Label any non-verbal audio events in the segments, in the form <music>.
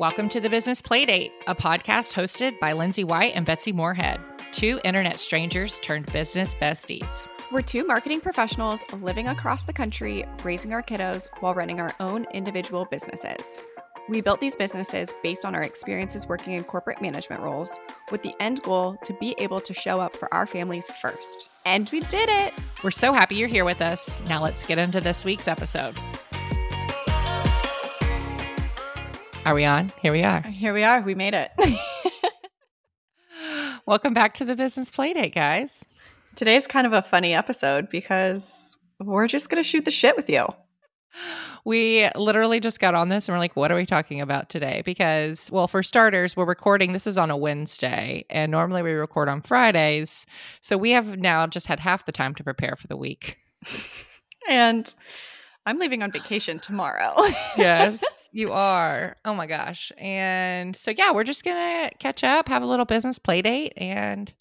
Welcome to the Business Playdate, a podcast hosted by Lindsay White and Betsy Moorehead, two internet strangers turned business besties. We're two marketing professionals living across the country, raising our kiddos while running our own individual businesses. We built these businesses based on our experiences working in corporate management roles, with the end goal to be able to show up for our families first. And we did it! We're so happy you're here with us. Now let's get into this week's episode. Are we on? Here we are. Here we are. We made it. <laughs> Welcome back to the Business Playdate, guys. Today's kind of a funny episode because we're just going to shoot the shit with you. We literally just got on this and we're like, what are we talking about today? Because, well, for starters, we're recording, this is on a Wednesday, and normally we record on Fridays. So we have now just had half the time to prepare for the week. <laughs> and I'm leaving on vacation tomorrow. <laughs> yes, you are. Oh my gosh. And so, yeah, we're just going to catch up, have a little business play date, and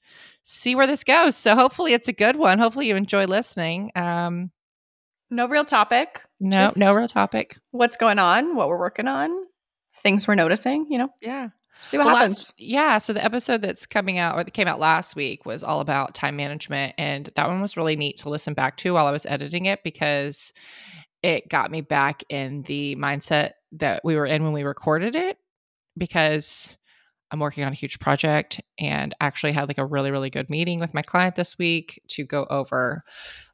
see where this goes. So, hopefully, it's a good one. Hopefully, you enjoy listening. Um, no real topic. No, no real topic. What's going on? What we're working on? Things we're noticing, you know? Yeah. See what well, happens. Last, yeah. So the episode that's coming out or that came out last week was all about time management. And that one was really neat to listen back to while I was editing it because it got me back in the mindset that we were in when we recorded it because I'm working on a huge project and actually had like a really really good meeting with my client this week to go over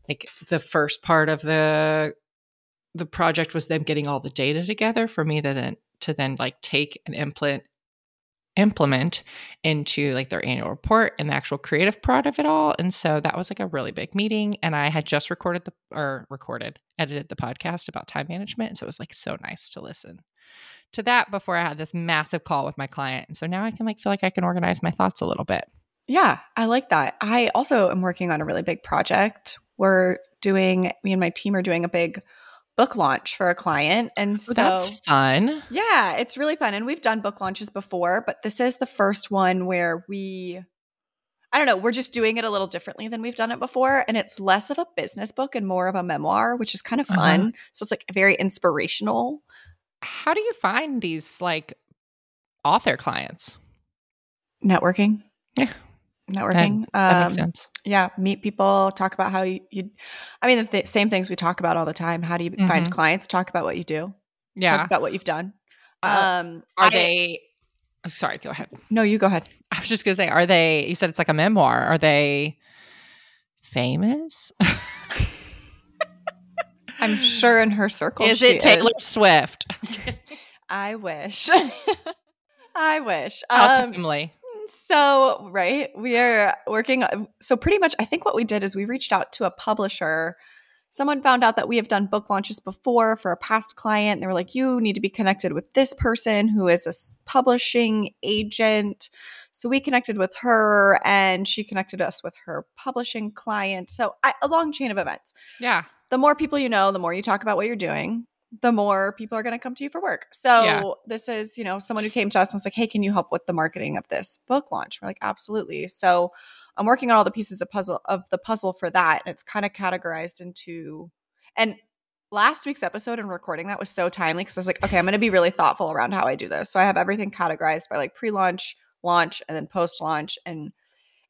like the first part of the the project was them getting all the data together for me to then to then like take and implement implement into like their annual report and the actual creative part of it all. And so that was like a really big meeting. And I had just recorded the or recorded, edited the podcast about time management. And so it was like so nice to listen to that before I had this massive call with my client. And so now I can like feel like I can organize my thoughts a little bit. Yeah, I like that. I also am working on a really big project. We're doing, me and my team are doing a big book launch for a client. And oh, so that's fun. Yeah, it's really fun. And we've done book launches before, but this is the first one where we I don't know, we're just doing it a little differently than we've done it before. And it's less of a business book and more of a memoir, which is kind of fun. Uh-huh. So it's like very inspirational. How do you find these like author clients? Networking. Yeah networking. That, that um, makes sense. Yeah, meet people, talk about how you. you I mean, the th- same things we talk about all the time. How do you mm-hmm. find clients? Talk about what you do. Yeah, talk about what you've done. Uh, um, are I, they? Oh, sorry, go ahead. No, you go ahead. I was just gonna say, are they? You said it's like a memoir. Are they famous? I'm sure in her circle. Is it Taylor is. Swift? <laughs> I wish. <laughs> I wish. How um, timely so right we are working um, so pretty much i think what we did is we reached out to a publisher. Someone found out that we have done book launches before for a past client. And they were like you need to be connected with this person who is a publishing agent. So we connected with her and she connected us with her publishing client. So I, a long chain of events. Yeah. The more people you know the more you talk about what you're doing the more people are going to come to you for work. So yeah. this is, you know, someone who came to us and was like, "Hey, can you help with the marketing of this book launch?" We're like, "Absolutely." So I'm working on all the pieces of puzzle of the puzzle for that, and it's kind of categorized into and last week's episode and recording that was so timely because I was like, okay, I'm going to be really thoughtful around how I do this. So I have everything categorized by like pre-launch, launch, and then post-launch and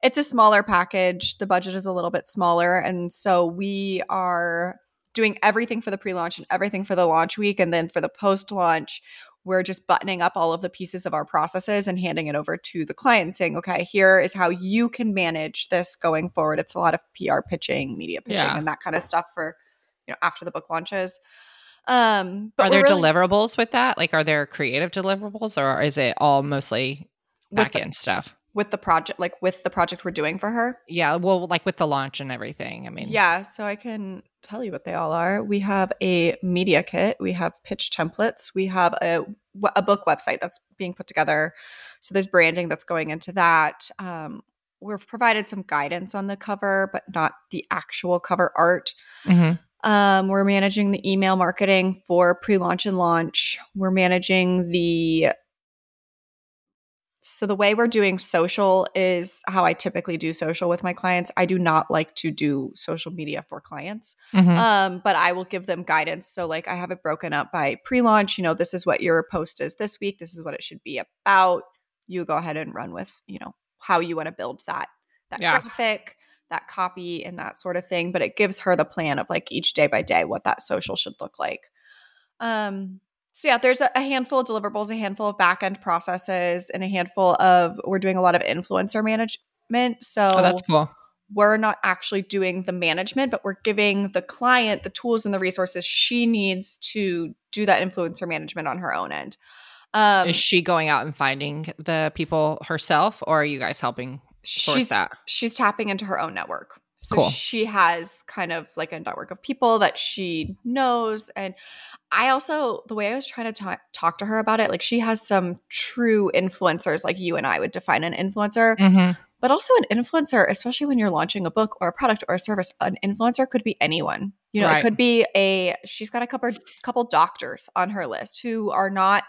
it's a smaller package. The budget is a little bit smaller and so we are doing everything for the pre-launch and everything for the launch week and then for the post-launch we're just buttoning up all of the pieces of our processes and handing it over to the client and saying okay here is how you can manage this going forward. It's a lot of pr pitching media pitching yeah. and that kind of stuff for you know after the book launches. Um are there really, deliverables with that? Like are there creative deliverables or is it all mostly back end stuff with the project like with the project we're doing for her. Yeah well like with the launch and everything i mean. Yeah so i can tell you what they all are. We have a media kit. We have pitch templates. We have a, a book website that's being put together. So there's branding that's going into that. Um, we've provided some guidance on the cover but not the actual cover art. Mm-hmm. um, we're managing the email marketing for pre-launch and launch. We're managing the so the way we're doing social is how I typically do social with my clients. I do not like to do social media for clients, mm-hmm. um, but I will give them guidance. So like I have it broken up by pre-launch. You know, this is what your post is this week. This is what it should be about. You go ahead and run with you know how you want to build that that yeah. graphic, that copy, and that sort of thing. But it gives her the plan of like each day by day what that social should look like. Um, so yeah, there's a, handful of deliverables, a handful of backend processes, and a handful of we're doing a lot of influencer management. So oh, that's cool. We're not actually doing the management, but we're giving the client the tools and the resources she needs to do that influencer management on her own end. Um, Is she going out and finding the people herself, or are you guys helping source she's, that? She's tapping into her own network. So cool. she has kind of like a network of people that she knows. And I also, the way I was trying to talk, talk to her about it, like she has some true influencers, like you and I would define an influencer. Mm-hmm. But also, an influencer, especially when you're launching a book or a product or a service, an influencer could be anyone. You know, right. it could be a, she's got a couple, couple doctors on her list who are not,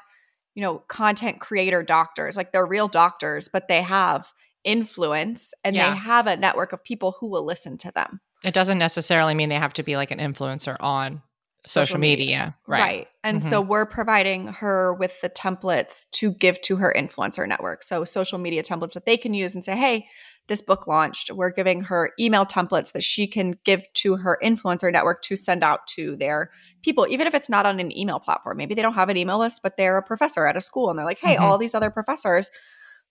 you know, content creator doctors. Like they're real doctors, but they have influence and yeah. they have a network of people who will listen to them. It doesn't necessarily mean they have to be like an influencer on social, social media. media. Right. Right. And mm-hmm. so we're providing her with the templates to give to her influencer network. So social media templates that they can use and say, hey, this book launched. We're giving her email templates that she can give to her influencer network to send out to their people, even if it's not on an email platform. Maybe they don't have an email list, but they're a professor at a school and they're like, hey, mm-hmm. all these other professors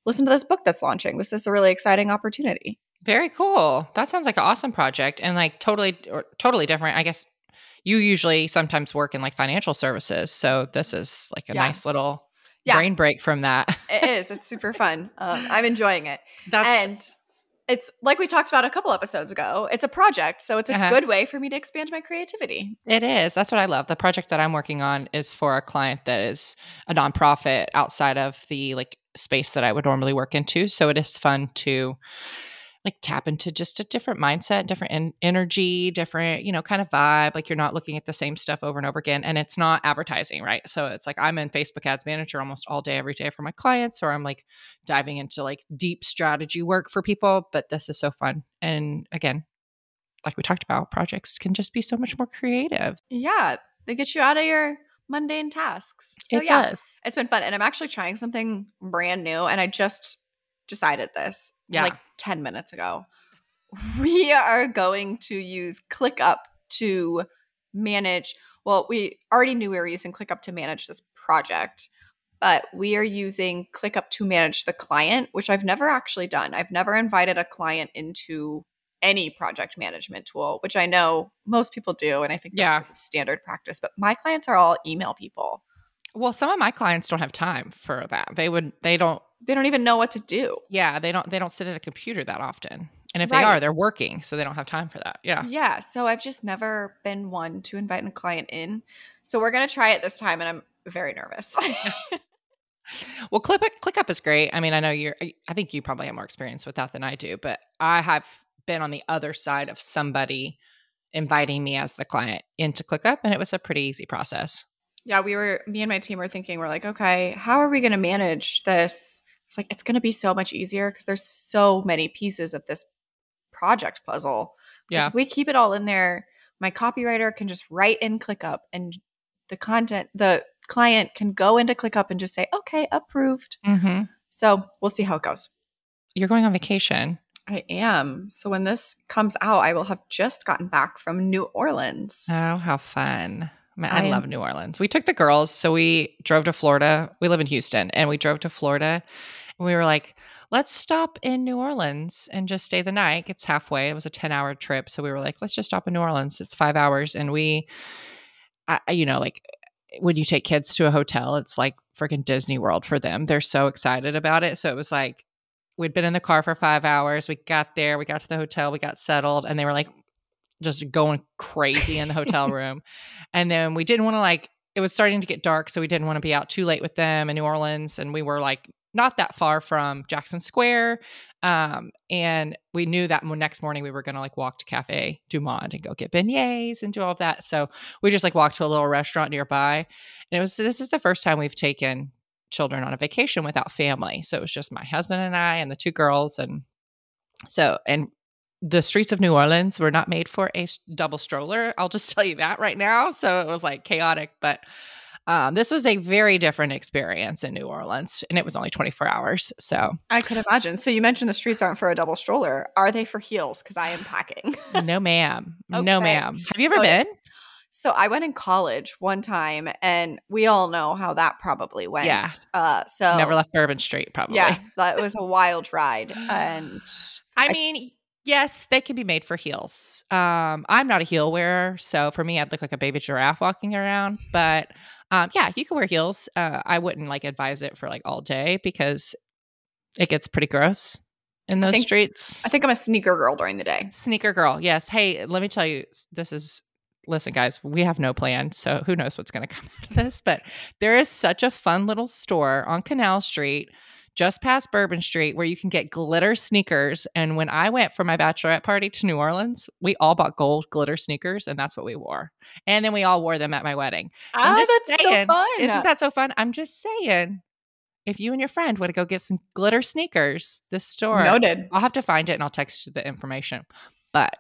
listen to this book that's launching. This is a really exciting opportunity. Very cool. That sounds like an awesome project and like totally or totally different. I guess you usually sometimes work in like financial services, so this is like a yeah. nice little yeah. brain break from that. <laughs> it is. It's super fun. Um, I'm enjoying it. That's and it's like we talked about a couple episodes ago. It's a project, so it's a uh-huh. good way for me to expand my creativity. It is. That's what I love. The project that I'm working on is for a client that is a nonprofit outside of the like space that I would normally work into. So it is fun to like tap into just a different mindset, different en- energy, different, you know, kind of vibe. Like you're not looking at the same stuff over and over again. And it's not advertising, right? So it's like I'm in Facebook ads manager almost all day, every day for my clients, or I'm like diving into like deep strategy work for people. But this is so fun. And again, like we talked about, projects can just be so much more creative. Yeah. They get you out of your mundane tasks. So it yeah, does. it's been fun. And I'm actually trying something brand new. And I just decided this yeah. like 10 minutes ago. <laughs> We are going to use ClickUp to manage. Well, we already knew we were using ClickUp to manage this project, but we are using ClickUp to manage the client, which I've never actually done. I've never invited a client into any project management tool, which I know most people do. And I think yeah. standard practice. But my clients are all email people. Well, some of my clients don't have time for that. They would, they don't, they don't even know what to do. Yeah. They don't, they don't sit at a computer that often. And if right. they are, they're working. So they don't have time for that. Yeah. Yeah. So I've just never been one to invite a client in. So we're going to try it this time. And I'm very nervous. <laughs> well, Click ClickUp is great. I mean, I know you're. I think you probably have more experience with that than I do, but I have been on the other side of somebody inviting me as the client into ClickUp, and it was a pretty easy process. Yeah, we were, me and my team were thinking, we're like, okay, how are we going to manage this? It's like, it's going to be so much easier because there's so many pieces of this project puzzle. It's yeah. Like we keep it all in there. My copywriter can just write in ClickUp and the content, the client can go into ClickUp and just say, okay, approved. Mm-hmm. So we'll see how it goes. You're going on vacation. I am. So when this comes out, I will have just gotten back from New Orleans. Oh, how fun. Man, I, I love New Orleans. We took the girls, so we drove to Florida. We live in Houston, and we drove to Florida. And we were like, let's stop in New Orleans and just stay the night. It's halfway. It was a 10 hour trip. So we were like, let's just stop in New Orleans. It's five hours. And we, I, you know, like when you take kids to a hotel, it's like freaking Disney World for them. They're so excited about it. So it was like, we'd been in the car for five hours. We got there, we got to the hotel, we got settled, and they were like just going crazy in the hotel <laughs> room. And then we didn't want to like it was starting to get dark, so we didn't want to be out too late with them in New Orleans. And we were like not that far from Jackson Square. Um, and we knew that next morning we were going to like walk to Cafe Du Monde and go get beignets and do all of that. So we just like walked to a little restaurant nearby. And it was, this is the first time we've taken children on a vacation without family. So it was just my husband and I and the two girls. And so, and the streets of New Orleans were not made for a double stroller. I'll just <laughs> tell you that right now. So it was like chaotic, but um, this was a very different experience in New Orleans, and it was only 24 hours. So I could imagine. So you mentioned the streets aren't for a double stroller. Are they for heels? Because I am packing. no, ma'am. <laughs> Okay. No, ma'am. Have you ever been? So I went in college one time, and we all know how that probably went. Yeah. Uh, so never left Bourbon Street. Probably. Yeah, that was a wild ride, and <sighs> I, I mean, yes, they can be made for heels. Um, I'm not a heel wearer, so for me, I'd look like a baby giraffe walking around. But um, yeah, you can wear heels. Uh, I wouldn't like advise it for like all day because it gets pretty gross in those I think, streets. I think I'm a sneaker girl during the day. Sneaker girl, yes. Hey, let me tell you, this is listen, guys, we have no plan. So who knows what's going <laughs> to come out of this? But there is such a fun little store on Canal Street just past Bourbon Street where you can get glitter sneakers. And when I went for my bachelorette party to New Orleans, we all bought gold glitter sneakers and that's what we wore. And then we all wore them at my wedding. So oh, that's saying, so fun. Isn't that so fun? I'm just saying. If you and your friend want to go get some glitter sneakers, the store. Noted. I'll have to find it and I'll text you the information. But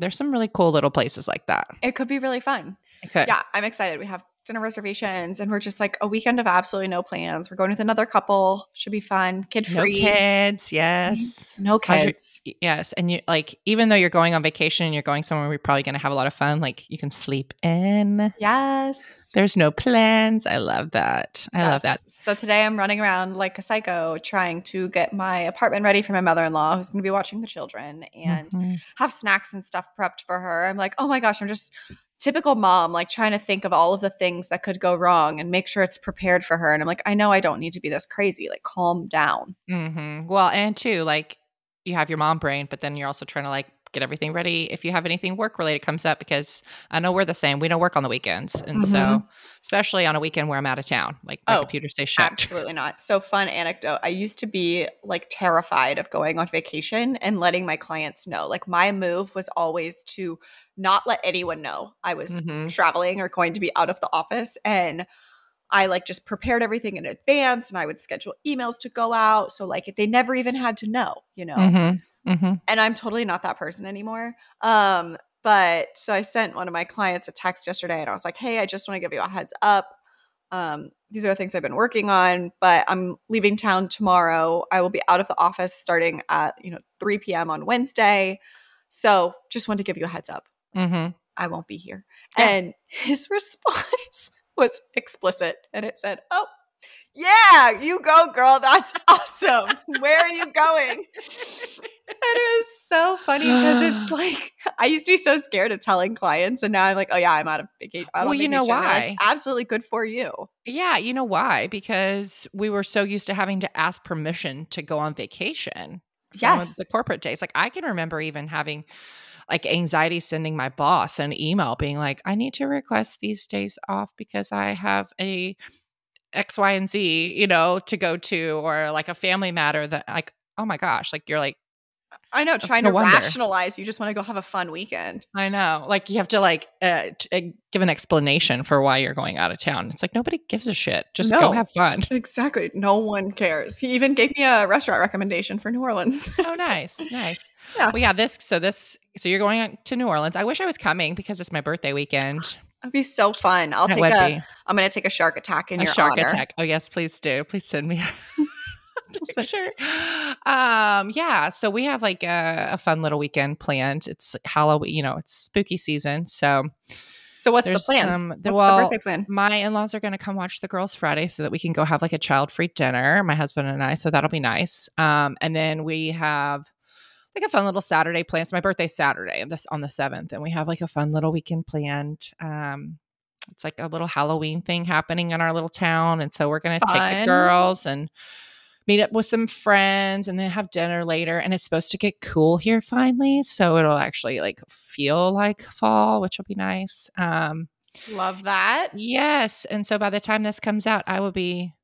there's some really cool little places like that. It could be really fun. It could. Yeah, I'm excited. We have dinner reservations and we're just like a weekend of absolutely no plans. We're going with another couple. Should be fun. Kid free. No kids. Yes. No kids. Your, yes. And you like, even though you're going on vacation and you're going somewhere we're probably going to have a lot of fun, like you can sleep in. Yes. There's no plans. I love that. I yes. love that. So today I'm running around like a psycho trying to get my apartment ready for my mother in law who's going to be watching the children and mm-hmm. have snacks and stuff prepped for her. I'm like, oh my gosh, I'm just typical mom, like trying to think of all of the things that could go wrong and make sure it's prepared for her. And I'm like, I know I don't need to be this crazy. Like, calm down. Mm-hmm. Well, and too, like you have your mom brain, but then you're also trying to like get everything ready if you have anything work related comes up because I know we're the same. We don't work on the weekends. And mm-hmm. so, especially on a weekend where I'm out of town, like my oh, computer stays shut. Absolutely not. So, fun anecdote. I used to be like terrified of going on vacation and letting my clients know. Like, my move was always to not let anyone know I was mm-hmm. traveling or going to be out of the office. And I like just prepared everything in advance and I would schedule emails to go out. So, like, they never even had to know, you know? Mm-hmm. Mm-hmm. And I'm totally not that person anymore. Um, but so I sent one of my clients a text yesterday and I was like, hey, I just want to give you a heads up. Um, these are the things I've been working on, but I'm leaving town tomorrow. I will be out of the office starting at, you know, 3 p.m. on Wednesday. So just wanted to give you a heads up. Mm-hmm. I won't be here. Yeah. And his <laughs> response was explicit and it said, oh, yeah, you go, girl. That's <laughs> awesome. Where are you going? it is so funny because it's <sighs> like I used to be so scared of telling clients, and now I'm like, oh yeah, I'm out of vacation. Well, you know why? Like, Absolutely good for you. Yeah, you know why? Because we were so used to having to ask permission to go on vacation. Yes, the corporate days. Like I can remember even having like anxiety sending my boss an email being like, I need to request these days off because I have a X, Y, and Z, you know, to go to, or like a family matter that, like, oh my gosh, like you're like, I know, trying no to wonder. rationalize. You just want to go have a fun weekend. I know. Like you have to like uh, t- uh, give an explanation for why you're going out of town. It's like nobody gives a shit. Just no, go have fun. Exactly. No one cares. He even gave me a restaurant recommendation for New Orleans. oh, <laughs> nice, nice. Yeah. Well, yeah. This. So this. So you're going to New Orleans. I wish I was coming because it's my birthday weekend. That'd be so fun. I'll take a. Going to take a shark attack in a your shark honor. attack. Oh yes, please do. Please send me. <laughs> <laughs> picture. Um, yeah. So we have like a, a, fun little weekend planned. It's Halloween. You know, it's spooky season. So. So what's the plan? Some, what's well, the birthday plan? My in-laws are going to come watch the girls Friday so that we can go have like a child-free dinner, my husband and I. So that'll be nice. Um, and then we have like a fun little Saturday plan. So my birthday's Saturday, this on the seventh, and we have like a fun little weekend planned. Um, it's like a little Halloween thing happening in our little town, and so we're gonna fun. take the girls and meet up with some friends, and then have dinner later. And it's supposed to get cool here finally, so it'll actually like feel like fall, which will be nice. Um, Love that. Yes, and so by the time this comes out, I will be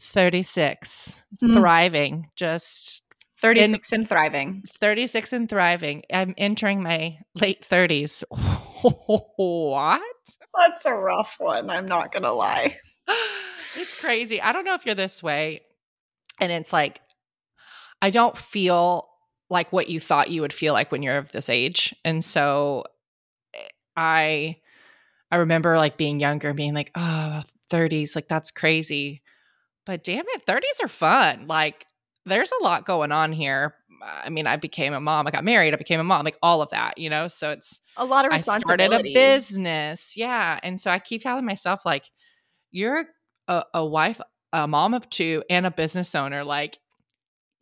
36, mm. thriving, just 36 and thriving. 36 and thriving. I'm entering my late 30s. <laughs> what? That's a rough one. I'm not going to lie. it's crazy. I don't know if you're this way. And it's like, I don't feel like what you thought you would feel like when you're of this age. And so eh, I I remember like being younger and being like, oh, 30s, like that's crazy. But damn it, 30s are fun. Like there's a lot going on here. I mean, I became a mom. I got married. I became a mom. Like all of that, you know. So it's a lot of responsibility. I started a business, yeah. And so I keep telling myself, like, you're a, a wife, a mom of two, and a business owner. Like,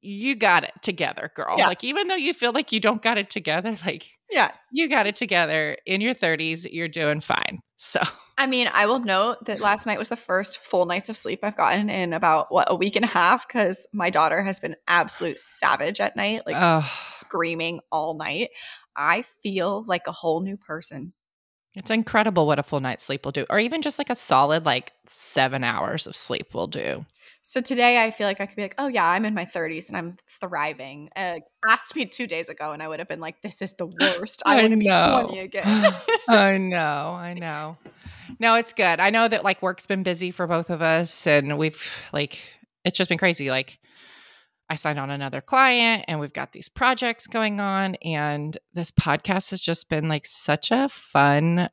you got it together, girl. Yeah. Like, even though you feel like you don't got it together, <laughs> like, yeah, you got it together in your 30s. You're doing fine. So, <laughs> I mean, I will note that last night was the first full nights of sleep I've gotten in about what a week and a half because my daughter has been absolute savage at night, like Ugh. screaming all night. I feel like a whole new person. It's incredible what a full night's sleep will do, or even just like a solid like seven hours of sleep will do. So today I feel like I could be like, oh yeah, I'm in my 30s and I'm thriving. Uh, asked me two days ago and I would have been like, this is the worst. I, I want to be 20 again. <gasps> I know, I know. No, it's good. I know that like work's been busy for both of us and we've like it's just been crazy. Like I signed on another client and we've got these projects going on and this podcast has just been like such a fun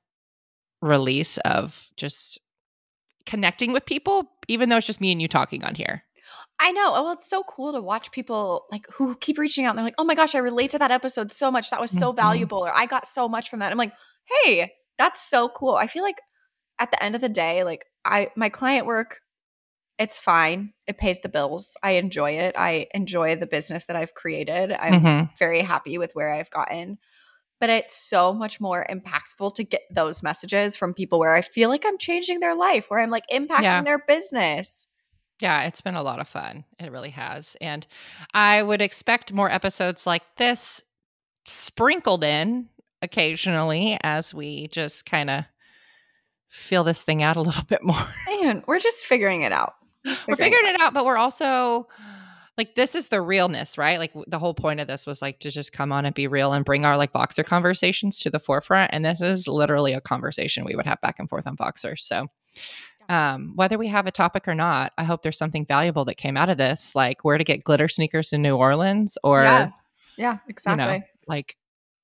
release of just connecting with people, even though it's just me and you talking on here. I know. Well, it's so cool to watch people like who keep reaching out and they're like, oh my gosh, I relate to that episode so much. That was so mm-hmm. valuable. Or I got so much from that. I'm like, hey, that's so cool. I feel like at the end of the day, like I my client work, it's fine. It pays the bills. I enjoy it. I enjoy the business that I've created. I'm mm-hmm. very happy with where I've gotten but it's so much more impactful to get those messages from people where I feel like I'm changing their life, where I'm like impacting yeah. their business. Yeah, it's been a lot of fun. It really has. And I would expect more episodes like this sprinkled in occasionally as we just kind of feel this thing out a little <laughs> bit more. Man, we're just figuring it out. We're, we're figuring it out, but we're also like this is the realness, right? Like the whole point of this was like to just come on and be real and bring our like Voxer conversations to the forefront. And this is literally a conversation we would have back and forth on Voxer. So um, whether we have a topic or not, I hope there's something valuable that came out of this, like where to get glitter sneakers in New Orleans or yeah, yeah exactly. You know, like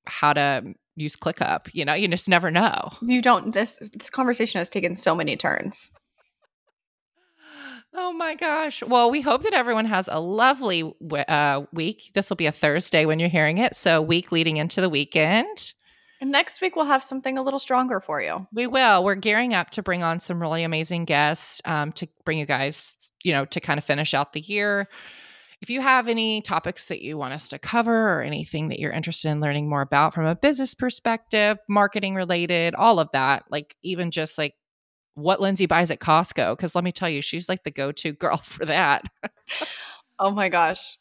how to use ClickUp. You know, you just never know. You don't. This this conversation has taken so many turns. Oh my gosh. Well, we hope that everyone has a lovely uh, week. This will be a Thursday when you're hearing it. So, week leading into the weekend. And next week, we'll have something a little stronger for you. We will. We're gearing up to bring on some really amazing guests um, to bring you guys, you know, to kind of finish out the year. If you have any topics that you want us to cover or anything that you're interested in learning more about from a business perspective, marketing related, all of that, like even just like what Lindsay buys at Costco. Cause let me tell you, she's like the go to girl <laughs> for that. oh my gosh.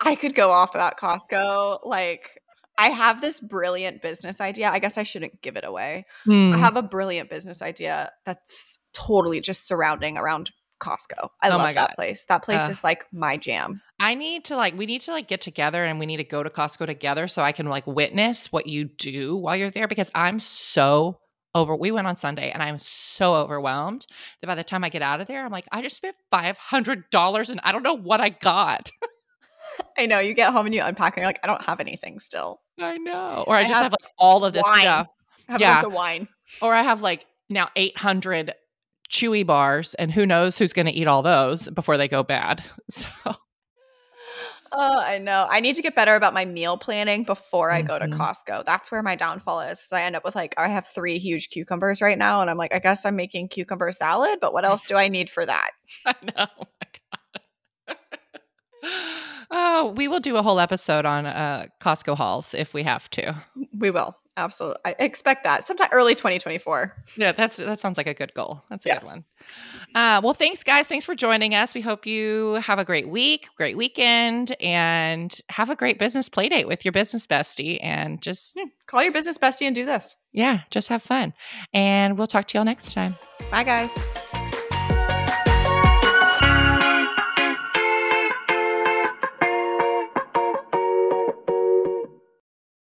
I could go off about Costco. Like, I have this brilliant business idea. I guess I shouldn't give it away. Mm. I hmm. have a brilliant business idea that's totally just surrounding around Costco. I oh love that place. That place uh, is like my jam. I need to like we need to like get together and we need to go to Costco together so I can like witness what you do while you're there because I'm so over we went on Sunday and I'm so overwhelmed that by the time I get out of there, I'm like, I just spent five hundred dollars and I don't know what I got. <laughs> I know. You get home and you unpack and you're like, I don't have anything still. I know. Or I, I just have, have, like all of this wine. stuff. I have yeah. wine. Or I have like now eight hundred chewy bars and who knows who's gonna eat all those before they go bad. <laughs> So Oh, I know. I need to get better about my meal planning before I go to mm-hmm. Costco. That's where my downfall is. Because I end up with like, I have three huge cucumbers right now. And I'm like, I guess I'm making cucumber salad, but what else do I need for that? <laughs> I know. Oh, <laughs> oh, we will do a whole episode on uh, Costco hauls if we have to. We will. Absolutely. I expect that sometime early 2024. Yeah, that's that sounds like a good goal. That's a yeah. good one. Uh, well, thanks, guys. Thanks for joining us. We hope you have a great week, great weekend, and have a great business play date with your business bestie. And just yeah, call your business bestie and do this. Yeah, just have fun. And we'll talk to y'all next time. Bye, guys.